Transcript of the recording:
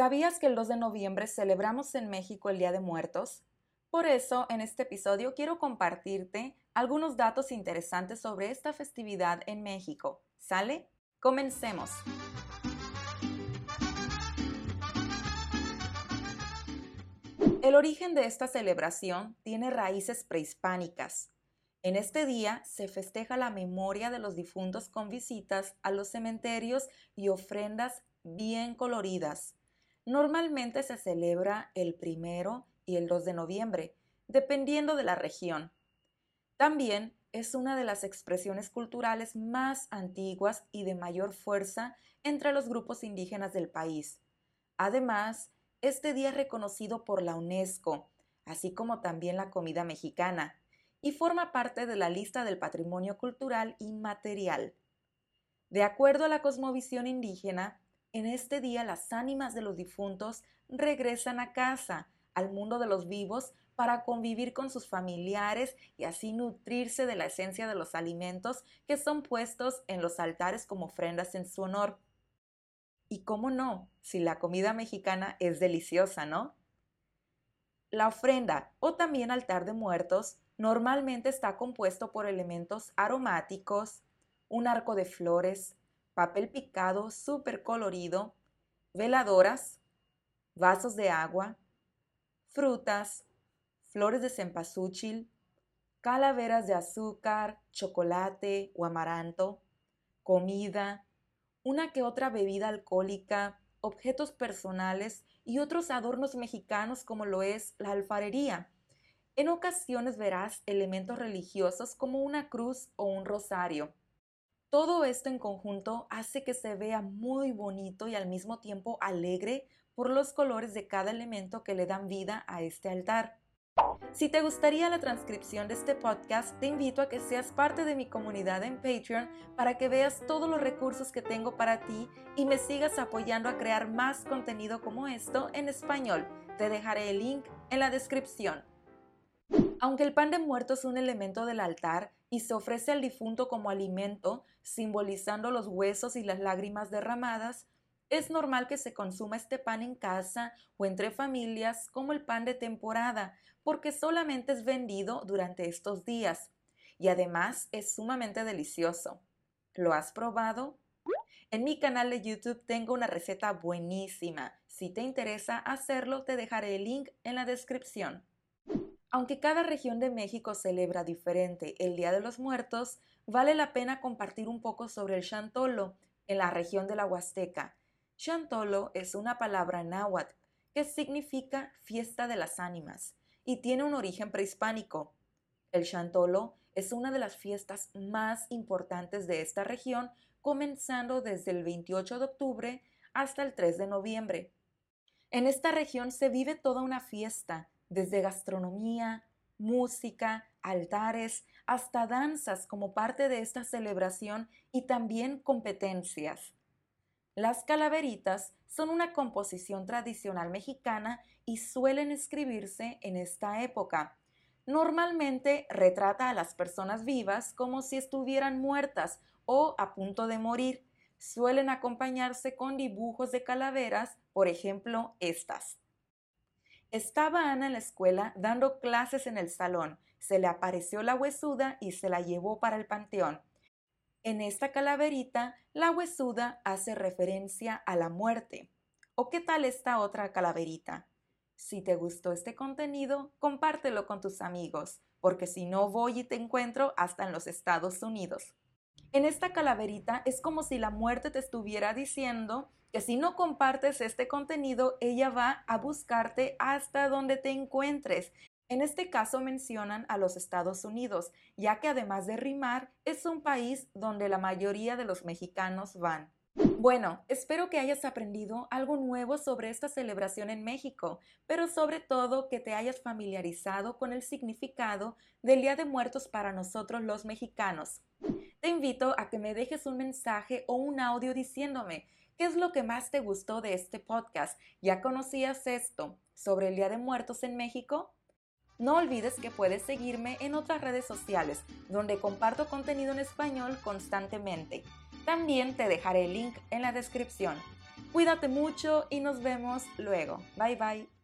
¿Sabías que el 2 de noviembre celebramos en México el Día de Muertos? Por eso, en este episodio quiero compartirte algunos datos interesantes sobre esta festividad en México. ¿Sale? Comencemos. El origen de esta celebración tiene raíces prehispánicas. En este día se festeja la memoria de los difuntos con visitas a los cementerios y ofrendas bien coloridas. Normalmente se celebra el primero y el 2 de noviembre, dependiendo de la región. También es una de las expresiones culturales más antiguas y de mayor fuerza entre los grupos indígenas del país. Además, este día es reconocido por la UNESCO, así como también la comida mexicana, y forma parte de la lista del patrimonio cultural inmaterial. De acuerdo a la cosmovisión indígena, en este día las ánimas de los difuntos regresan a casa, al mundo de los vivos, para convivir con sus familiares y así nutrirse de la esencia de los alimentos que son puestos en los altares como ofrendas en su honor. Y cómo no, si la comida mexicana es deliciosa, ¿no? La ofrenda o también altar de muertos normalmente está compuesto por elementos aromáticos, un arco de flores, papel picado súper colorido, veladoras, vasos de agua, frutas, flores de cempasúchil, calaveras de azúcar, chocolate o amaranto, comida, una que otra bebida alcohólica, objetos personales y otros adornos mexicanos como lo es la alfarería. En ocasiones verás elementos religiosos como una cruz o un rosario. Todo esto en conjunto hace que se vea muy bonito y al mismo tiempo alegre por los colores de cada elemento que le dan vida a este altar. Si te gustaría la transcripción de este podcast, te invito a que seas parte de mi comunidad en Patreon para que veas todos los recursos que tengo para ti y me sigas apoyando a crear más contenido como esto en español. Te dejaré el link en la descripción. Aunque el pan de muerto es un elemento del altar y se ofrece al difunto como alimento, simbolizando los huesos y las lágrimas derramadas, es normal que se consuma este pan en casa o entre familias como el pan de temporada, porque solamente es vendido durante estos días y además es sumamente delicioso. ¿Lo has probado? En mi canal de YouTube tengo una receta buenísima. Si te interesa hacerlo, te dejaré el link en la descripción. Aunque cada región de México celebra diferente el Día de los Muertos, vale la pena compartir un poco sobre el Chantolo en la región de la Huasteca. Chantolo es una palabra náhuatl que significa fiesta de las ánimas y tiene un origen prehispánico. El Chantolo es una de las fiestas más importantes de esta región, comenzando desde el 28 de octubre hasta el 3 de noviembre. En esta región se vive toda una fiesta, desde gastronomía, música, altares, hasta danzas como parte de esta celebración y también competencias. Las calaveritas son una composición tradicional mexicana y suelen escribirse en esta época. Normalmente retrata a las personas vivas como si estuvieran muertas o a punto de morir. Suelen acompañarse con dibujos de calaveras, por ejemplo, estas. Estaba Ana en la escuela dando clases en el salón. Se le apareció la huesuda y se la llevó para el panteón. En esta calaverita, la huesuda hace referencia a la muerte. ¿O qué tal esta otra calaverita? Si te gustó este contenido, compártelo con tus amigos, porque si no voy y te encuentro hasta en los Estados Unidos. En esta calaverita es como si la muerte te estuviera diciendo que si no compartes este contenido, ella va a buscarte hasta donde te encuentres. En este caso mencionan a los Estados Unidos, ya que además de rimar, es un país donde la mayoría de los mexicanos van. Bueno, espero que hayas aprendido algo nuevo sobre esta celebración en México, pero sobre todo que te hayas familiarizado con el significado del Día de Muertos para nosotros los mexicanos. Te invito a que me dejes un mensaje o un audio diciéndome ¿Qué es lo que más te gustó de este podcast? ¿Ya conocías esto sobre el Día de Muertos en México? No olvides que puedes seguirme en otras redes sociales, donde comparto contenido en español constantemente. También te dejaré el link en la descripción. Cuídate mucho y nos vemos luego. Bye bye.